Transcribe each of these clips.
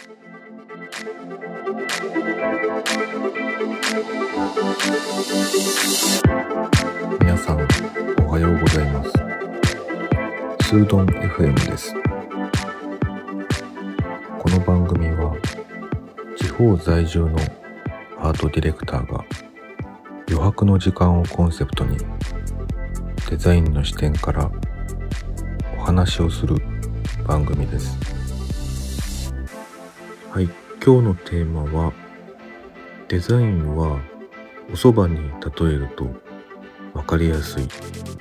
皆さんおはようございます。スードン FM です。この番組は地方在住のアートディレクターが余白の時間をコンセプトにデザインの視点からお話をする番組です。今日のテーマはデザインはお蕎麦に例えると分かりやすい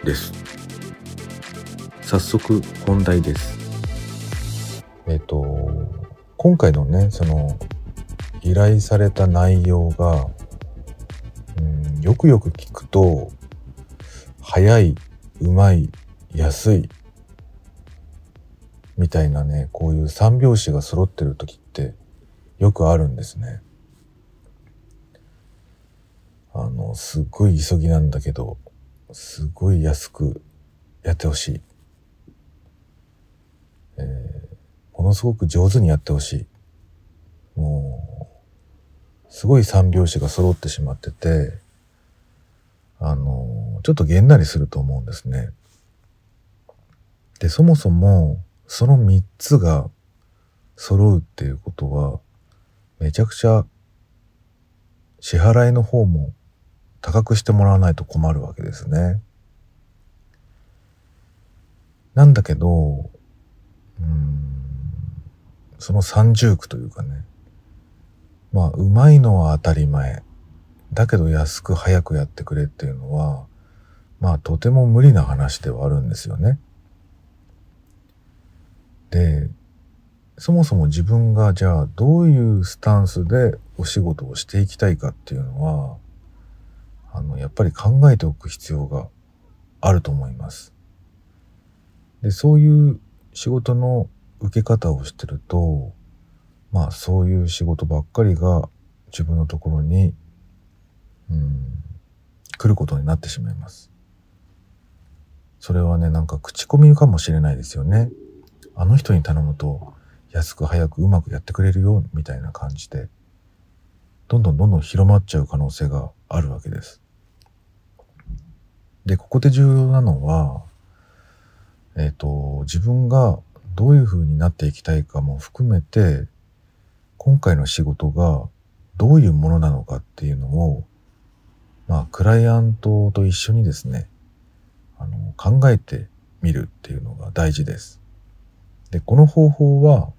です。早速本題です。えっ、と今回のねその依頼された内容が、うん、よくよく聞くと早いうまい安いみたいなねこういう三拍子が揃ってる時ってよくあるんですね。あの、すっごい急ぎなんだけど、すごい安くやってほしい。えー、ものすごく上手にやってほしい。もう、すごい三拍子が揃ってしまってて、あの、ちょっとげんなりすると思うんですね。で、そもそも、その三つが揃うっていうことは、めちゃくちゃ支払いの方も高くしてもらわないと困るわけですね。なんだけど、うん、その三重苦というかね、まあ、うまいのは当たり前。だけど安く早くやってくれっていうのは、まあ、とても無理な話ではあるんですよね。で、そもそも自分がじゃあどういうスタンスでお仕事をしていきたいかっていうのは、あの、やっぱり考えておく必要があると思います。で、そういう仕事の受け方をしてると、まあそういう仕事ばっかりが自分のところに、うん、来ることになってしまいます。それはね、なんか口コミかもしれないですよね。あの人に頼むと安く早くうまくやってくれるよ、みたいな感じで、どんどんどんどん広まっちゃう可能性があるわけです。で、ここで重要なのは、えっ、ー、と、自分がどういう風になっていきたいかも含めて、今回の仕事がどういうものなのかっていうのを、まあ、クライアントと一緒にですね、あの、考えてみるっていうのが大事です。で、この方法は、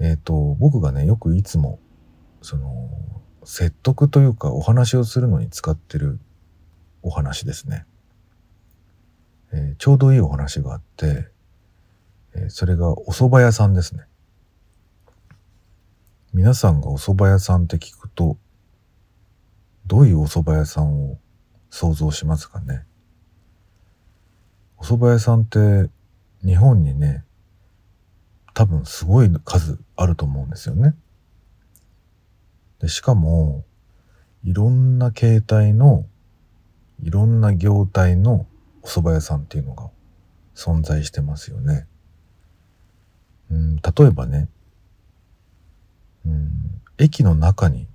えっ、ー、と、僕がね、よくいつも、その、説得というかお話をするのに使ってるお話ですね。えー、ちょうどいいお話があって、えー、それがお蕎麦屋さんですね。皆さんがお蕎麦屋さんって聞くと、どういうお蕎麦屋さんを想像しますかね。お蕎麦屋さんって日本にね、多分すごい数あると思うんですよね。でしかも、いろんな形態の、いろんな業態のお蕎麦屋さんっていうのが存在してますよね。うん、例えばね、うん、駅の中に、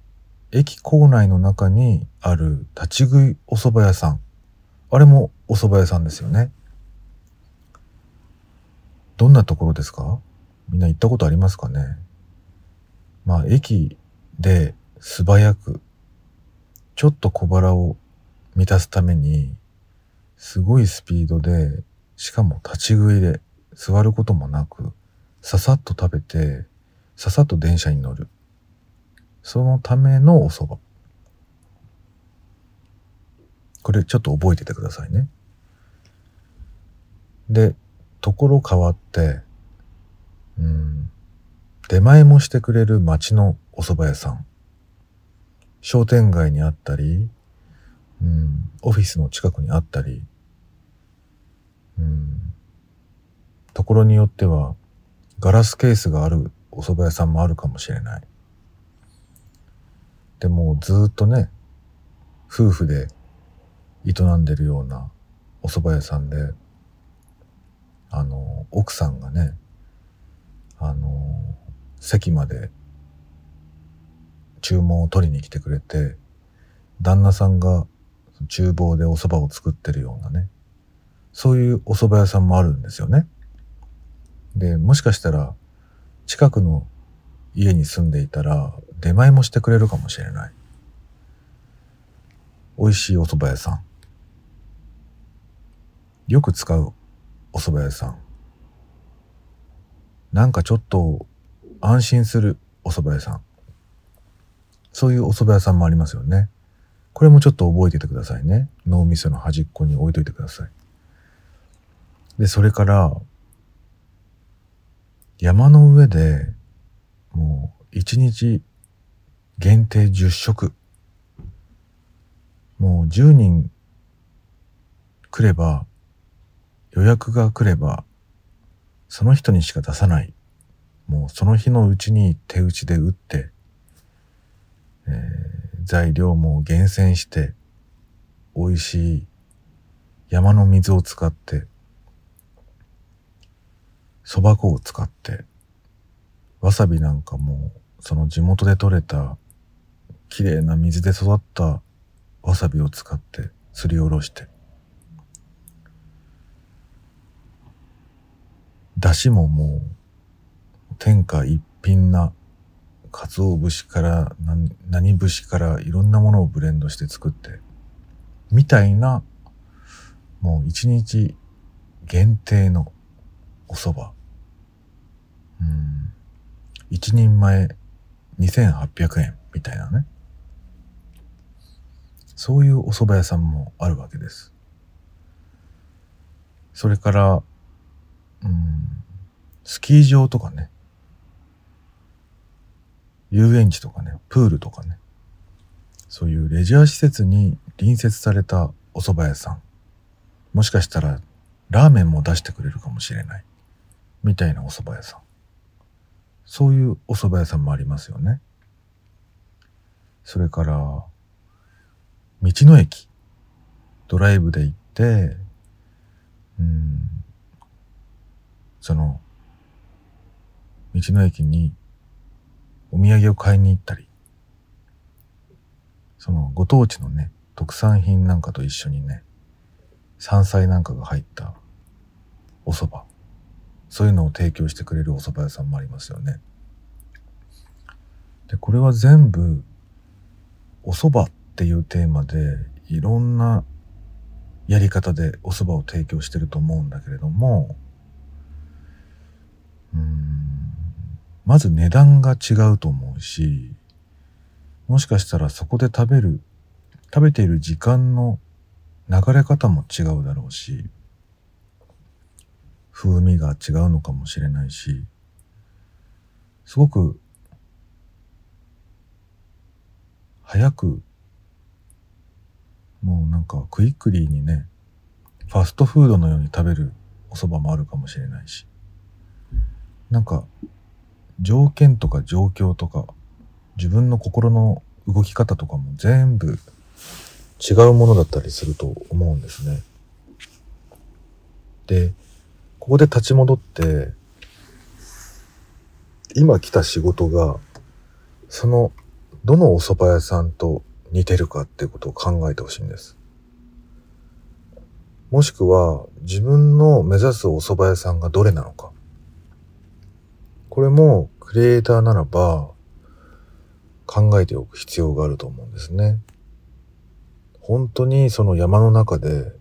駅構内の中にある立ち食いお蕎麦屋さん。あれもお蕎麦屋さんですよね。どんなところですか？みんな行ったことありますかね？まあ、駅で素早く、ちょっと小腹を満たすために、すごいスピードで、しかも立ち食いで座ることもなく、ささっと食べて、ささっと電車に乗る。そのためのお蕎麦。これちょっと覚えててくださいね。で、ところ変わって、うん、出前もしてくれる町のお蕎麦屋さん。商店街にあったり、うん、オフィスの近くにあったり、うん、ところによってはガラスケースがあるお蕎麦屋さんもあるかもしれない。でもずっとね、夫婦で営んでるようなお蕎麦屋さんで、あの、奥さんがね、あの、席まで注文を取りに来てくれて、旦那さんが厨房でお蕎麦を作ってるようなね、そういうお蕎麦屋さんもあるんですよね。で、もしかしたら近くの家に住んでいたら出前もしてくれるかもしれない。美味しいお蕎麦屋さん。よく使うお蕎麦屋さん。なんかちょっと安心するお蕎麦屋さん。そういうお蕎麦屋さんもありますよね。これもちょっと覚えててくださいね。脳みその端っこに置いといてください。で、それから、山の上で、もう一日限定10食。もう10人来れば、予約が来れば、その人にしか出さない。もうその日のうちに手打ちで打って、えー、材料も厳選して、美味しい山の水を使って、蕎麦粉を使って、わさびなんかもその地元で採れた綺麗な水で育ったわさびを使ってすりおろして、だしももう天下一品な鰹節から何何節からいろんなものをブレンドして作ってみたいなもう一日限定のお蕎麦。うん。一人前2800円みたいなね。そういうお蕎麦屋さんもあるわけです。それからスキー場とかね、遊園地とかね、プールとかね、そういうレジャー施設に隣接されたお蕎麦屋さん。もしかしたらラーメンも出してくれるかもしれない。みたいなお蕎麦屋さん。そういうお蕎麦屋さんもありますよね。それから、道の駅。ドライブで行って、うん、その、道の駅にお土産を買いに行ったり、そのご当地のね、特産品なんかと一緒にね、山菜なんかが入ったお蕎麦。そういうのを提供してくれるお蕎麦屋さんもありますよね。で、これは全部お蕎麦っていうテーマでいろんなやり方でお蕎麦を提供してると思うんだけれども、まず値段が違うと思うし、もしかしたらそこで食べる、食べている時間の流れ方も違うだろうし、風味が違うのかもしれないし、すごく早くもうなんかクイックリーにね、ファストフードのように食べるお蕎麦もあるかもしれないし。なんか、条件とか状況とか、自分の心の動き方とかも全部違うものだったりすると思うんですね。で、ここで立ち戻って、今来た仕事が、その、どのお蕎麦屋さんと似てるかっていうことを考えてほしいんです。もしくは、自分の目指すお蕎麦屋さんがどれなのか。これもクリエイターならば考えておく必要があると思うんですね。本当にその山の中で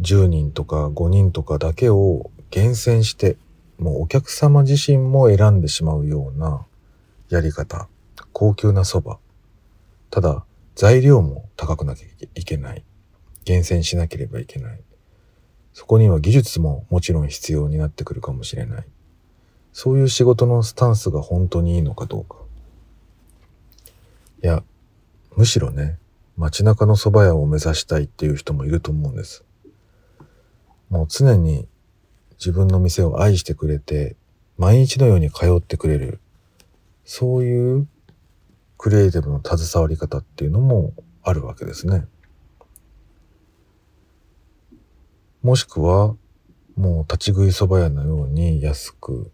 10人とか5人とかだけを厳選してもうお客様自身も選んでしまうようなやり方高級なそば。ただ材料も高くなきゃいけない。厳選しなければいけない。そこには技術ももちろん必要になってくるかもしれない。そういう仕事のスタンスが本当にいいのかどうか。いや、むしろね、街中の蕎麦屋を目指したいっていう人もいると思うんです。もう常に自分の店を愛してくれて、毎日のように通ってくれる、そういうクリエイティブの携わり方っていうのもあるわけですね。もしくは、もう立ち食い蕎麦屋のように安く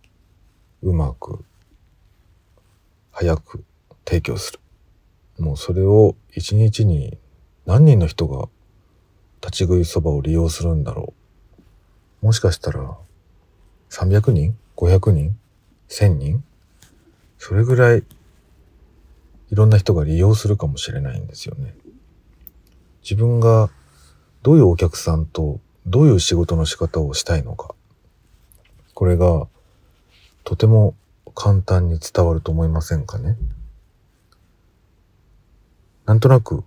うまく、早く提供する。もうそれを一日に何人の人が立ち食いそばを利用するんだろう。もしかしたら300人 ?500 人 ?1000 人それぐらいいろんな人が利用するかもしれないんですよね。自分がどういうお客さんとどういう仕事の仕方をしたいのか。これがとても簡単に伝わると思いませんかね。なんとなく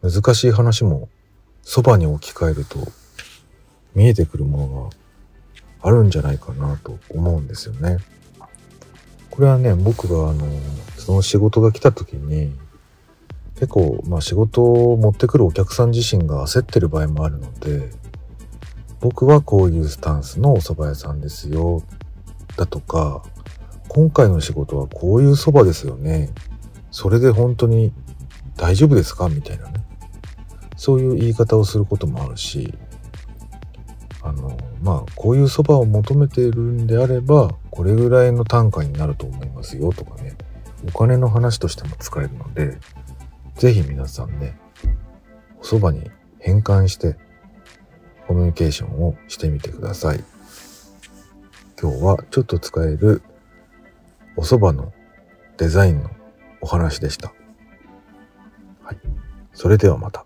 難しい話もそばに置き換えると見えてくるものがあるんじゃないかなと思うんですよね。これはね、僕があの、その仕事が来た時に結構、まあ仕事を持ってくるお客さん自身が焦ってる場合もあるので、僕はこういうスタンスのお蕎麦屋さんですよ、だとか、今回の仕事はこういう蕎麦ですよね。それで本当に大丈夫ですか？みたいなね。そういう言い方をすることもあるし、あの、まあ、こういう蕎麦を求めているんであれば、これぐらいの単価になると思いますよとかね、お金の話としても使えるので、ぜひ皆さんね、お蕎麦に変換してコミュニケーションをしてみてください。今日はちょっと使えるお蕎麦のデザインのお話でした。はい。それではまた。